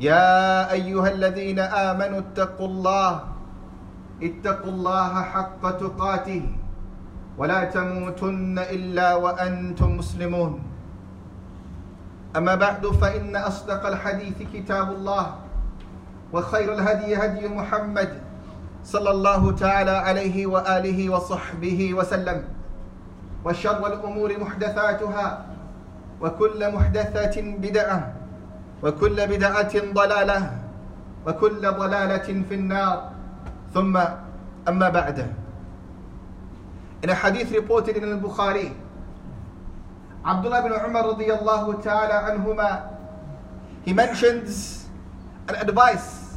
يا أيها الذين آمنوا اتقوا الله اتقوا الله حق تقاته ولا تموتن إلا وأنتم مسلمون. أما بعد فإن أصدق الحديث كتاب الله وخير الهدي هدي محمد صلى الله تعالى عليه وآله وصحبه وسلم وشر الأمور محدثاتها وكل محدثة بدعة وكل بدعة ضلالة وكل ضلالة في النار ثم أما بعد In a hadith reported in al-Bukhari Abdullah bin Umar radiyallahu ta'ala anhuma he mentions an advice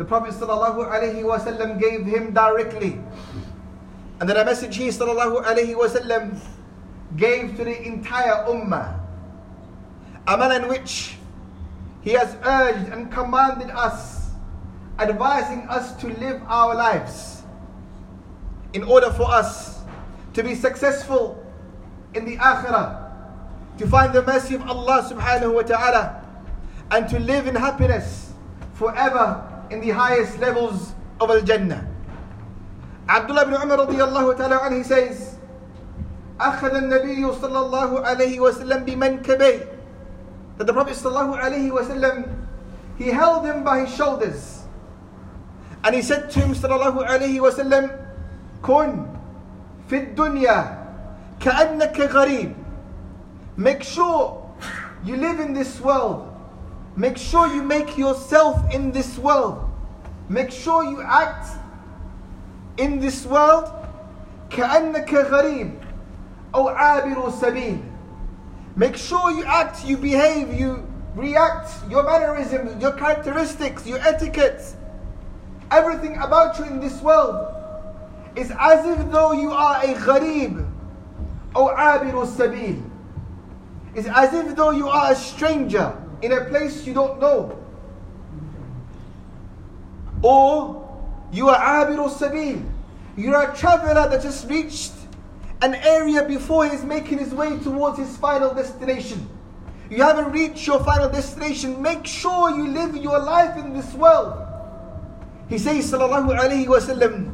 the Prophet sallallahu alayhi wasallam gave him directly and then a message he sallallahu alayhi wasallam gave to the entire ummah a manner in which he has urged and commanded us, advising us to live our lives in order for us to be successful in the akhirah, to find the mercy of Allah subhanahu wa ta'ala, and to live in happiness forever in the highest levels of Al Jannah. Abdullah ibn Umar radiallahu ta'ala anhu he says, أخذ النبي صلى الله عليه وسلم بمنكبيه that the Prophet ﷺ, he held him by his shoulders and he said to him ﷺ, كن في الدنيا كأنك غريب make sure you live in this world make sure you make yourself in this world make sure you act in this world كأنك غريب أو عابر سبيل Make sure you act, you behave, you react, your mannerisms, your characteristics, your etiquettes, everything about you in this world is as if though you are a gharib or abiru sabil. It's as if though you are a stranger in a place you don't know. Or you are abiru sabil. You're a traveler that just reached an area before he's making his way towards his final destination. You haven't reached your final destination. Make sure you live your life in this world. He says, Sallallahu Alaihi Wasallam,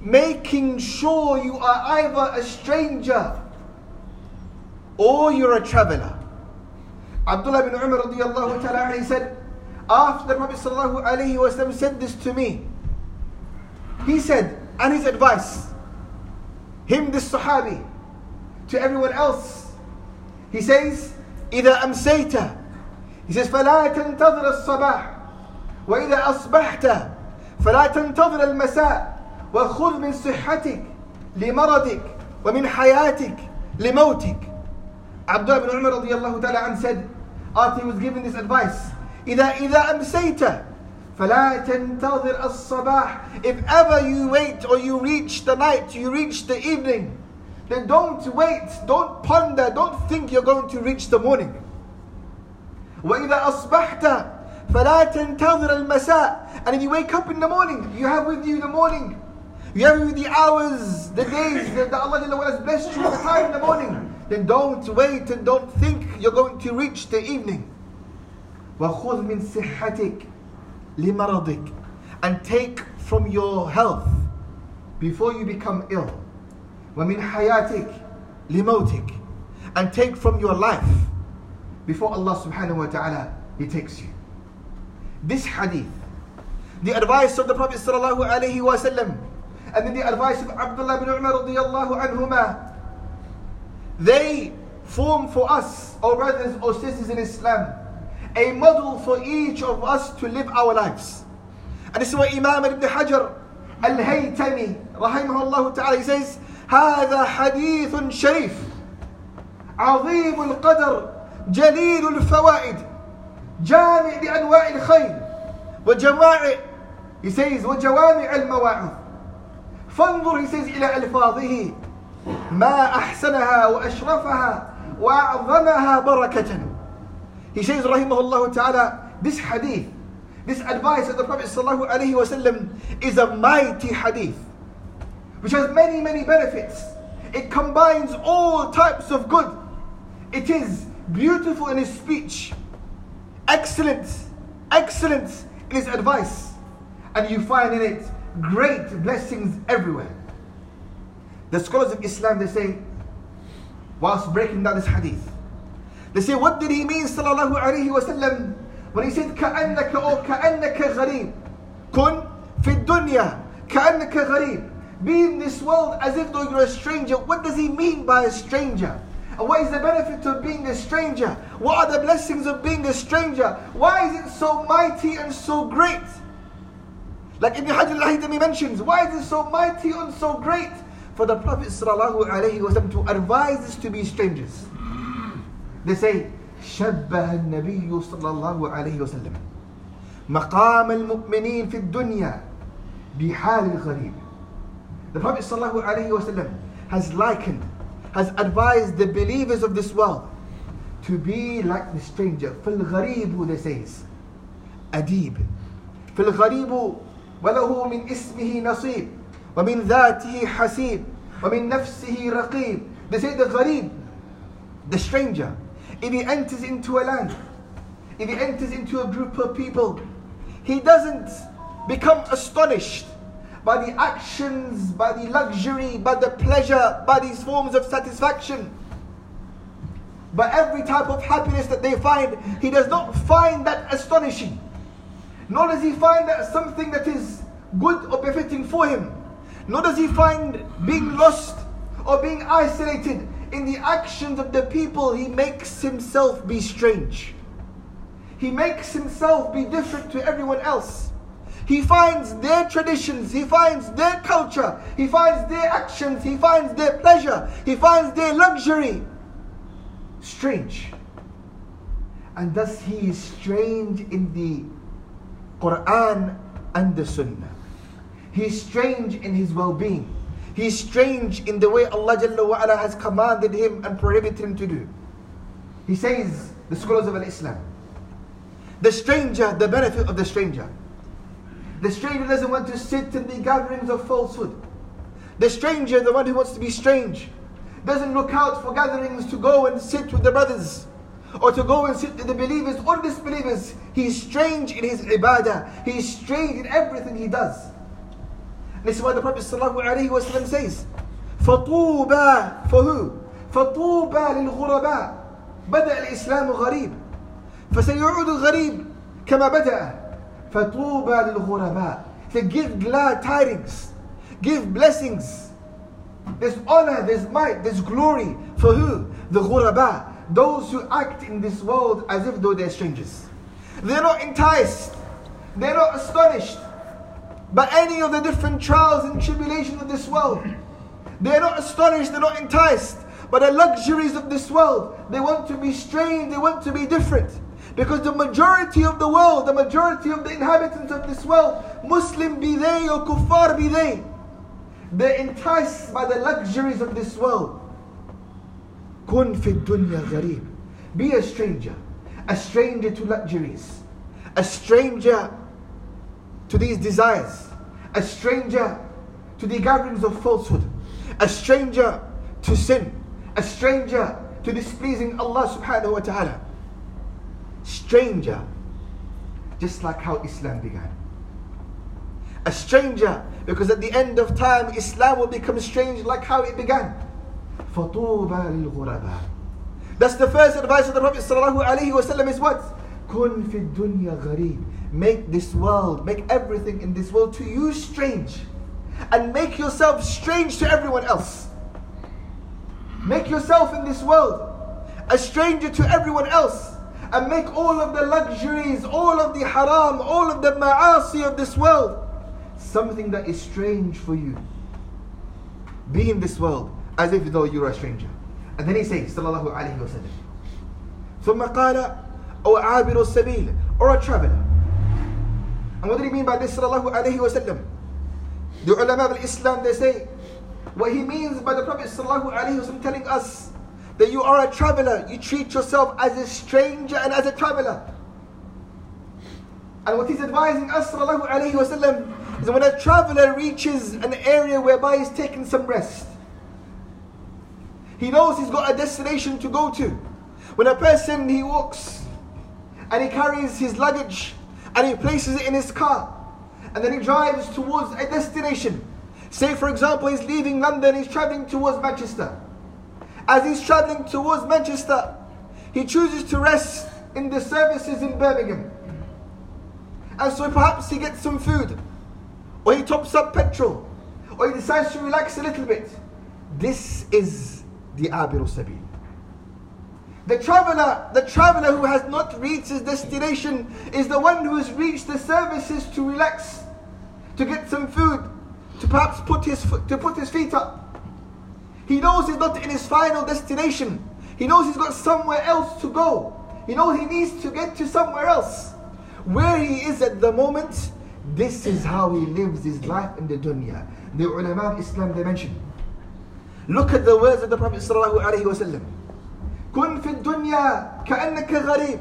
making sure you are either a stranger or you're a traveler. Abdullah bin Umar ta'ala he said, after Prophet sallallahu alaihi wasallam said this to me, he said, and his advice, him this Sahabi, to everyone else. He says, إذا أمسيت He says, فلا تنتظر الصباح وإذا أصبحت فلا تنتظر المساء وخذ من صحتك لمرضك ومن حياتك لموتك Abdullah ibn Umar رضي الله تعالى عنه said, after he was given this advice, إذا إذا أمسيت فلا تنتظر الصباح If ever you wait or you reach the night, you reach the evening, then don't wait, don't ponder, don't think you're going to reach the morning. وإذا أصبحت فلا تنتظر المساء And if you wake up in the morning, you have with you the morning. You have with you the hours, the days that Allah has blessed you with the time in the morning. Then don't wait and don't think you're going to reach the evening. وخذ من صحتك لمرضك and take from your health before you become ill ومن حياتك لموتك and take from your life before Allah subhanahu wa ta'ala he takes you this hadith the advice of the Prophet sallallahu alaihi wasallam and then the advice of Abdullah bin Umar radiyallahu anhuma they form for us our brothers or sisters in Islam a model for each of us to live our lives. And this is what Imam Ibn Hajar Al-Haytami الله تعالى. He says هذا حديث شريف عظيم القدر جليل الفوائد جامع لأنواع الخير وجماع he says وجوامع المواعظ. فانظر he says إلى ألفاظه. ما أحسنها وأشرفها وأعظمها بركة. he says رحمه الله تعالى this hadith this advice of the Prophet sallallahu alaihi wasallam is a mighty hadith which has many many benefits it combines all types of good it is beautiful in his speech excellent excellent in his advice and you find in it great blessings everywhere the scholars of Islam they say whilst breaking down this hadith they say what did he mean sallallahu alaihi wasallam when he said كأنك أو كأنك غريب كن في الدنيا كأنك غريب be in this world as if though you're a stranger what does he mean by a stranger and what is the benefit of being a stranger what are the blessings of being a stranger why is it so mighty and so great like Ibn Hajar al-Haytami mentions why is it so mighty and so great for the Prophet ﷺ to advise us to be strangers They say شبه النبي صلى الله عليه وسلم. مقام المؤمنين في الدنيا بحال الغريب. The Prophet صلى الله عليه وسلم has likened, has advised the believers of this world to be like the stranger. في الغريب they says أديب. في الغريب وله من اسمه نصيب ومن ذاته حسيب ومن نفسه رقيب. They say the غريب, the stranger. If he enters into a land, if he enters into a group of people, he doesn't become astonished by the actions, by the luxury, by the pleasure, by these forms of satisfaction. But every type of happiness that they find, he does not find that astonishing. Nor does he find that something that is good or befitting for him. Nor does he find being lost or being isolated in the actions of the people, he makes himself be strange. He makes himself be different to everyone else. He finds their traditions, he finds their culture, he finds their actions, he finds their pleasure, he finds their luxury strange. And thus he is strange in the Quran and the Sunnah. He is strange in his well being. He is strange in the way Allah Jalla has commanded him and prohibited him to do. He says, the scholars of Islam, the stranger, the benefit of the stranger. The stranger doesn't want to sit in the gatherings of falsehood. The stranger, the one who wants to be strange, doesn't look out for gatherings to go and sit with the brothers or to go and sit with the believers or disbelievers. He is strange in his ibadah. He is strange in everything he does. This is why the Prophet ﷺ says, فطوبى for who? فطوبى للغرباء بدأ الإسلام غريب فسيعود الغريب كما بدأ فطوبى للغرباء to give glad tidings give blessings there's honor there's might there's glory for who the ghuraba those who act in this world as if though they're strangers they're not enticed they're not astonished by any of the different trials and tribulations of this world. They are not astonished, they're not enticed by the luxuries of this world. They want to be strange, they want to be different. Because the majority of the world, the majority of the inhabitants of this world, Muslim be they or kuffar be they, they're enticed by the luxuries of this world. Kun fi dunya gharib. Be a stranger, a stranger to luxuries, a stranger to these desires, a stranger to the gatherings of falsehood, a stranger to sin, a stranger to displeasing Allah subhanahu wa ta'ala. Stranger, just like how Islam began. A stranger, because at the end of time, Islam will become strange like how it began. That's the first advice of the Prophet sallallahu alaihi wasallam is what? كن في الدنيا غريب make this world, make everything in this world to you strange. And make yourself strange to everyone else. Make yourself in this world a stranger to everyone else. And make all of the luxuries, all of the haram, all of the ma'asi of this world something that is strange for you. Be in this world as if though you're a stranger. And then he says, Sallallahu Alaihi Wasallam, ثم قال أو عابر السبيل or a traveler do you mean by this? Sallallahu alayhi wasallam. The ulama of Islam they say, what he means by the Prophet sallallahu alayhi wasallam telling us that you are a traveler, you treat yourself as a stranger and as a traveler. And what he's advising us sallallahu alayhi wasallam is when a traveler reaches an area whereby he's taking some rest, he knows he's got a destination to go to. When a person he walks and he carries his luggage and he places it in his car and then he drives towards a destination. Say, for example, he's leaving London, he's traveling towards Manchester. As he's traveling towards Manchester, he chooses to rest in the services in Birmingham. And so perhaps he gets some food, or he tops up petrol, or he decides to relax a little bit. This is the Abiru Sabil. The traveler, the traveler who has not reached his destination is the one who has reached the services to relax, to get some food, to perhaps put his to put his feet up. He knows he's not in his final destination. He knows he's got somewhere else to go. He knows he needs to get to somewhere else. Where he is at the moment, this is how he lives his life in the dunya. The ulama of Islam they mention. Look at the words of the Prophet sallallahu alaihi wasallam. Kun في الدنيا كأنك غريب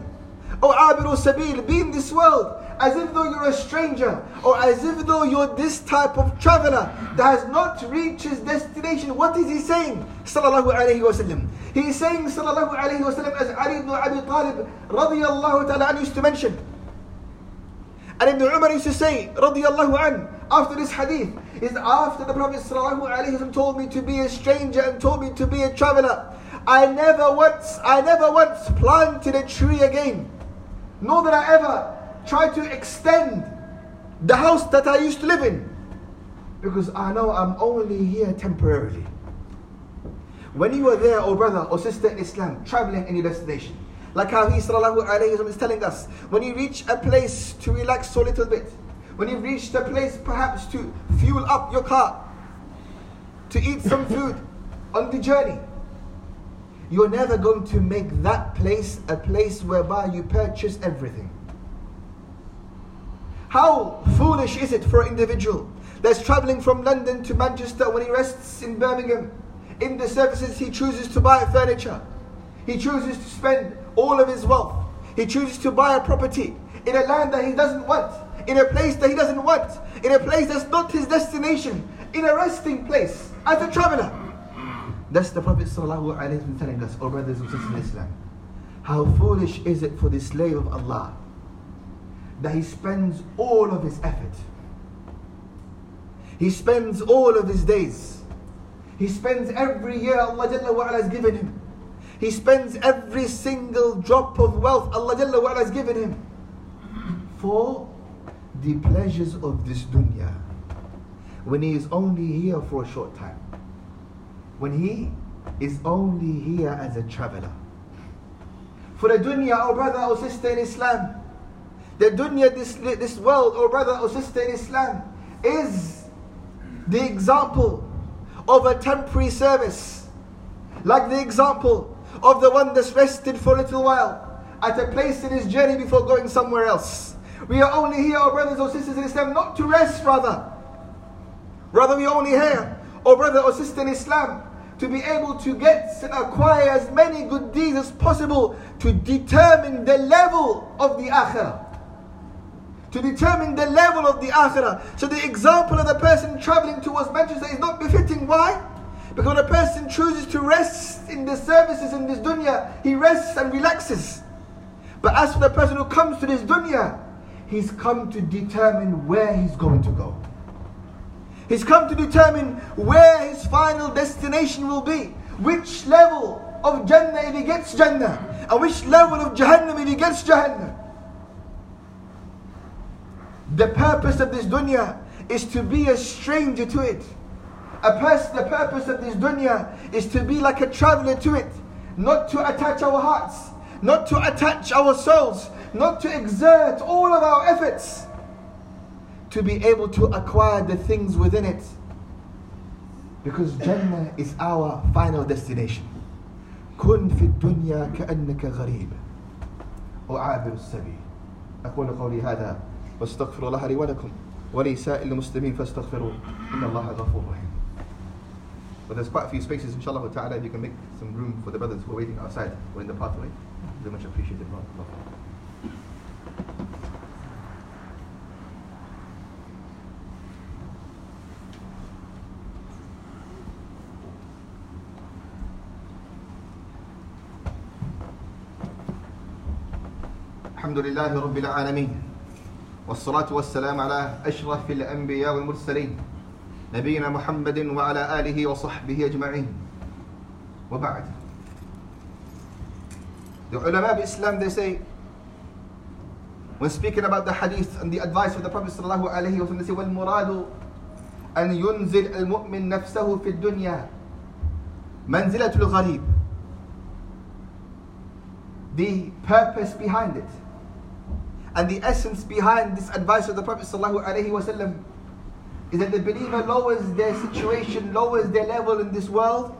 أو عابر سبيل be in this world as if though you're a stranger or as if though you're this type of traveler that has not reached his destination. What is he saying? Sallallahu alayhi wasallam. He is saying sallallahu alayhi wasallam as Ali ibn Abi Talib رضي الله تعالى عنه used to mention. And Ibn Umar used to say رضي الله عنه after this hadith is after the Prophet sallallahu alayhi wasallam told me to be a stranger and told me to be a traveler. I never once, I never once planted a tree again. Nor did I ever try to extend the house that I used to live in. Because I know I'm only here temporarily. When you are there, oh brother or sister in Islam, traveling in your destination, like how he is telling us, when you reach a place to relax a little bit, when you reach the place perhaps to fuel up your car, to eat some food on the journey, you're never going to make that place a place whereby you purchase everything. How foolish is it for an individual that's traveling from London to Manchester when he rests in Birmingham? In the services, he chooses to buy furniture. He chooses to spend all of his wealth. He chooses to buy a property in a land that he doesn't want, in a place that he doesn't want, in a place that's not his destination, in a resting place as a traveler. That's the Prophet ﷺ telling us, oh brothers and sisters in Islam. How foolish is it for the slave of Allah that he spends all of his effort. He spends all of his days. He spends every year Allah Jalla has given him. He spends every single drop of wealth Allah Jalla has given him for the pleasures of this dunya when he is only here for a short time when he is only here as a traveler. For the dunya, our brother or sister in Islam, the dunya, this, this world, our brother or sister in Islam, is the example of a temporary service. Like the example of the one that's rested for a little while at a place in his journey before going somewhere else. We are only here, our brothers or sisters in Islam, not to rest, rather. Rather, we are only here, our brother or sister in Islam, to be able to get and acquire as many good deeds as possible to determine the level of the akhirah. To determine the level of the akhirah. So the example of the person traveling towards Manchester is not befitting. Why? Because when a person chooses to rest in the services in this dunya, he rests and relaxes. But as for the person who comes to this dunya, he's come to determine where he's going to go. He's come to determine where his final destination will be. Which level of Jannah if he gets Jannah. And which level of Jahannam if he gets Jahannam. The purpose of this dunya is to be a stranger to it. A person, the purpose of this dunya is to be like a traveler to it. Not to attach our hearts. Not to attach our souls. Not to exert all of our efforts to be able to acquire the things within it. Because Jannah is our final destination. كن في الدنيا كأنك غريب وعابر السبيل أقول قولي هذا واستغفر الله لي ولكم ولسائر المسلمين فاستغفروه إن الله غفور رحيم But there's quite a few spaces, inshallah ta'ala, if you can make some room for the brothers who are waiting outside or in the pathway. Very much appreciated, الحمد لله رب العالمين والصلاة والسلام على أشرف الأنبياء والمرسلين نبينا محمد وعلى آله وصحبه أجمعين. وبعد. The ulama of Islam they say when speaking about the hadith and the advice of the Prophet sallallahu alaihi wasallam they say والمراد أن ينزل المؤمن نفسه في الدنيا منزلة الغريب. The purpose behind it. And the essence behind this advice of the Prophet wasallam is that the believer lowers their situation, lowers their level in this world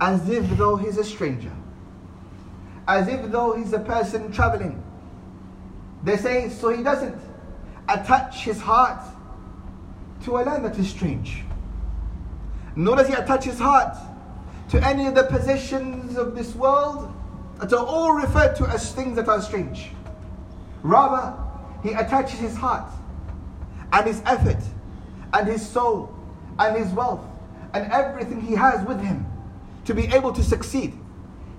as if though he's a stranger, as if though he's a person traveling. They say, so he doesn't attach his heart to a land that is strange. Nor does he attach his heart to any of the possessions of this world that are all referred to as things that are strange. Rather, he attaches his heart and his effort and his soul and his wealth and everything he has with him to be able to succeed.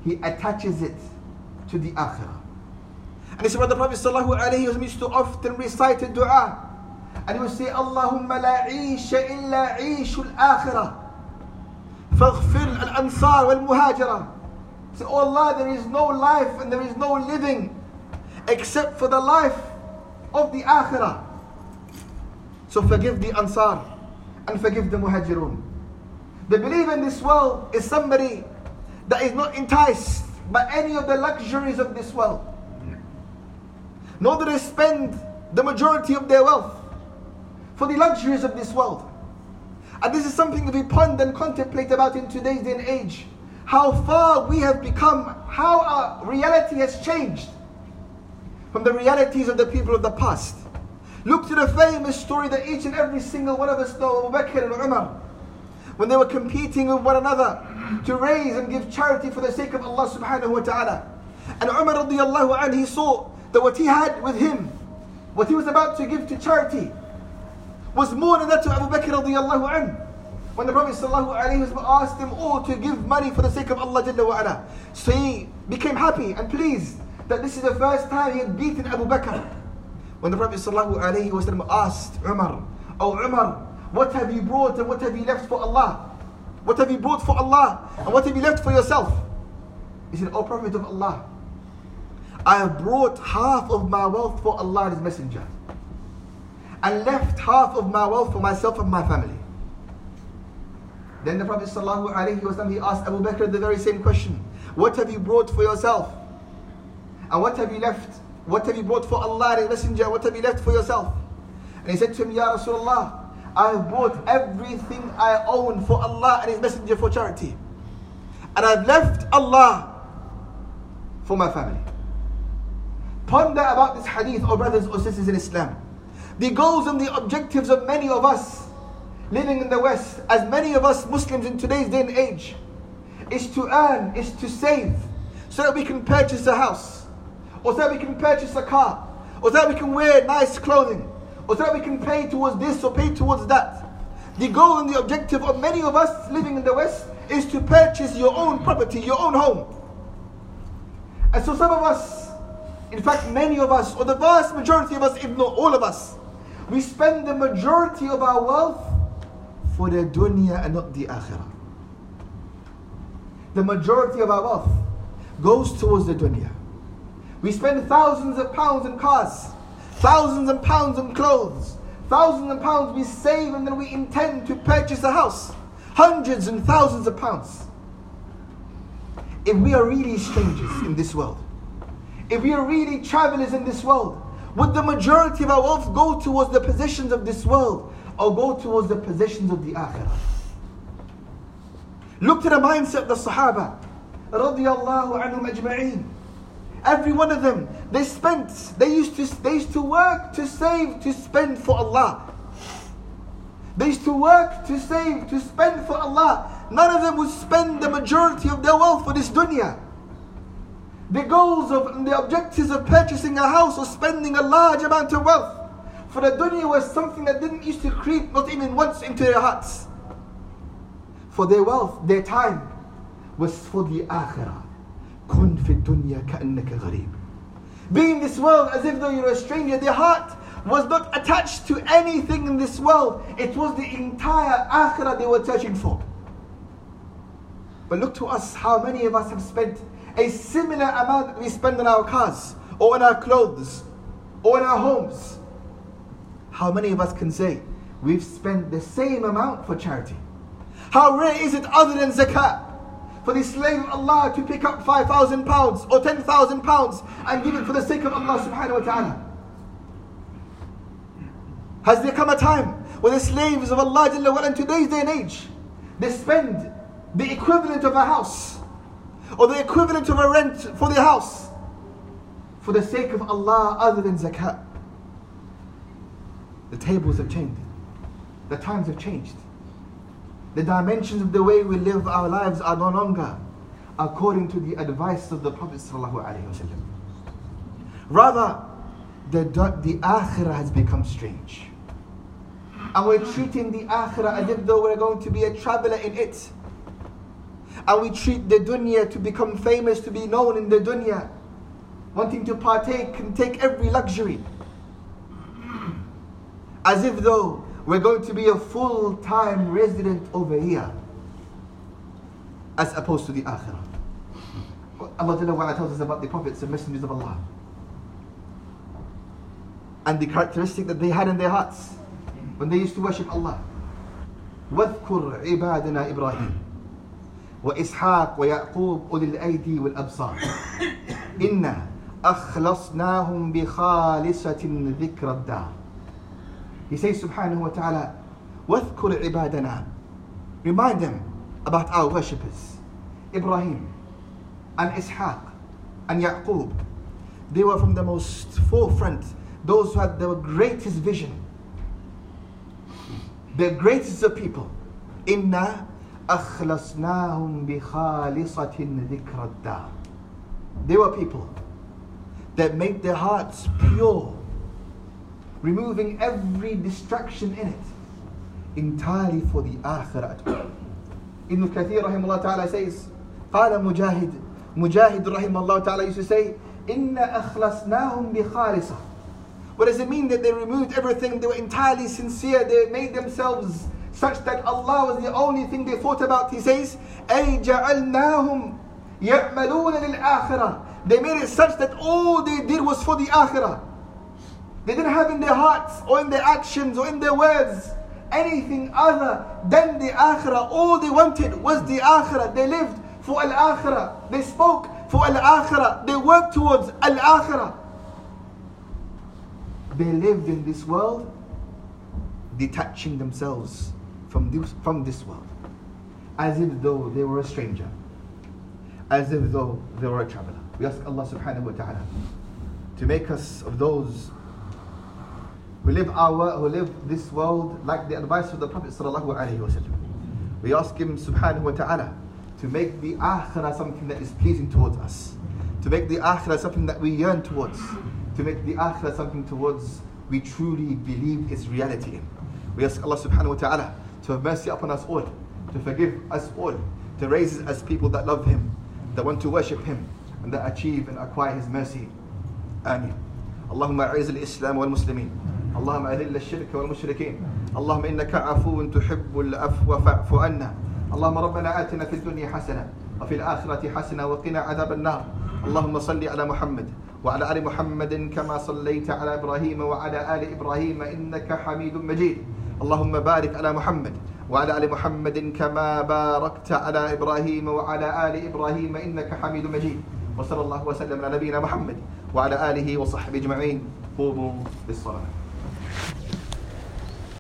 He attaches it to the akhirah. And this is why the Prophet wasallam used to often recite a dua. And he would say, Allahumma la isha illa ishul akhirah. Faghfir al ansar wal muhajirah. Say, Oh Allah, there is no life and there is no living except for the life of the akhirah. So forgive the Ansar and forgive the Muhajirun. The believer in this world is somebody that is not enticed by any of the luxuries of this world. Nor do they spend the majority of their wealth for the luxuries of this world. And this is something that we ponder and contemplate about in today's day and age. How far we have become, how our reality has changed from the realities of the people of the past. Look to the famous story that each and every single one of us know, Abu Bakr and Umar, when they were competing with one another to raise and give charity for the sake of Allah subhanahu wa ta'ala. And Umar radiallahu anhu, he saw that what he had with him, what he was about to give to charity, was more than that to Abu Bakr radiallahu anhu. When the Prophet wa asked them all oh, to give money for the sake of Allah jalla wa ala. So he became happy and pleased that this is the first time he had beaten Abu Bakr. When the Prophet ﷺ asked Umar, Oh Umar, what have you brought and what have you left for Allah? What have you brought for Allah and what have you left for yourself? He said, O Prophet of Allah, I have brought half of my wealth for Allah and His Messenger and left half of my wealth for myself and my family. Then the Prophet ﷺ, he asked Abu Bakr the very same question. What have you brought for yourself? And what have you left what have you brought for Allah and his Messenger? What have you left for yourself? And he said to him, Ya Rasulullah, I have brought everything I own for Allah and His Messenger for charity. And I've left Allah for my family. Ponder about this hadith, or brothers or sisters in Islam. The goals and the objectives of many of us living in the West, as many of us Muslims in today's day and age, is to earn, is to save, so that we can purchase a house or so that we can purchase a car, or so that we can wear nice clothing, or so that we can pay towards this or pay towards that. The goal and the objective of many of us living in the West is to purchase your own property, your own home. And so some of us, in fact many of us, or the vast majority of us, if not all of us, we spend the majority of our wealth for the dunya and not the akhirah. The majority of our wealth goes towards the dunya. We spend thousands of pounds in cars, thousands of pounds on clothes, thousands of pounds we save and then we intend to purchase a house. Hundreds and thousands of pounds. If we are really strangers in this world, if we are really travelers in this world, would the majority of our wealth go towards the possessions of this world or go towards the possessions of the akhirah? Look to the mindset of the Sahaba, radiallahu anhum ajma'een. Every one of them, they spent, they used to, they used to work to save, to spend for Allah. They used to work to save, to spend for Allah. None of them would spend the majority of their wealth for this dunya. The goals of the objectives of purchasing a house or spending a large amount of wealth for the dunya was something that didn't used to creep not even once into their hearts. For their wealth, their time was for the akhirah. Being. Be in this world as if though you're a stranger. Their heart was not attached to anything in this world. It was the entire akhirah they were searching for. But look to us how many of us have spent a similar amount that we spend on our cars or on our clothes or in our homes. How many of us can say we've spent the same amount for charity? How rare is it other than zakat? For the slave of Allah to pick up 5,000 pounds or 10,000 pounds and give it for the sake of Allah subhanahu wa ta'ala. Has there come a time where the slaves of Allah Jalla in today's day and age, they spend the equivalent of a house or the equivalent of a rent for the house for the sake of Allah other than zakat? The tables have changed. The times have changed. The dimensions of the way we live our lives are no longer according to the advice of the Prophet. Rather, the, the akhirah has become strange. And we're treating the akhirah as if though we're going to be a traveler in it. And we treat the dunya to become famous, to be known in the dunya, wanting to partake and take every luxury. As if though we're going to be a full time resident over here, as opposed to the akhirah. Allah tells us about the prophets and messengers of Allah and the characteristic that they had in their hearts when they used to worship Allah. واذكر عبادنا إبراهيم وإسحاق ويعقوب أولي الأيدي والأبصار إنا أخلصناهم بخالصة ذكر الدار He says subhanahu wa ta'ala واذكر عبادنا Remind them about our worshippers Ibrahim and Ishaq and Yaqub They were from the most forefront those who had the greatest vision the greatest of people إنا أخلصناهم بخالصة ذكر الدار They were people that made their hearts pure, removing every distraction in it, entirely for the akhirat. Ibn Kathir rahimahullah ta'ala says, قال مجاهد مجاهد رحمه الله ta'ala used to say, إِنَّا أَخْلَصْنَاهُمْ بِخَالِصَةٍ What does it mean that they removed everything? They were entirely sincere. They made themselves such that Allah was the only thing they thought about. He says, أي جعلناهم يعملون للآخرة. They made it such that all they did was for the akhirah. They didn't have in their hearts or in their actions or in their words anything other than the akhirah. All they wanted was the akhirah. They lived for al akhirah. They spoke for al akhirah. They worked towards al akhirah. They lived in this world detaching themselves from this, from this world as if though they were a stranger, as if though they were a traveler. We ask Allah subhanahu wa ta'ala to make us of those who live our who live this world like the advice of the Prophet sallallahu alaihi wasallam. We ask him subhanahu wa ta'ala to make the akhirah something that is pleasing towards us, to make the akhirah something that we yearn towards, to make the akhirah something towards we truly believe is reality in. We ask Allah subhanahu wa ta'ala to have mercy upon us all, to forgive us all, to raise us as people that love Him, that want to worship Him, and that achieve and acquire His mercy. آمين. اللهم أعز الإسلام والمسلمين اللهم أذل الشرك والمشركين. اللهم إنك عفو تحب العفو فاعف عنا. اللهم ربنا آتنا في الدنيا حسنة وفي الآخرة حسنة وقنا عذاب النار. اللهم صل على محمد وعلى آل محمد كما صليت على إبراهيم وعلى آل إبراهيم إنك حميد مجيد. اللهم بارك على محمد وعلى آل محمد كما باركت على إبراهيم وعلى آل إبراهيم إنك حميد مجيد. وصلى الله وسلم على نبينا محمد وعلى آله وصحبه أجمعين. قوموا بالصلاه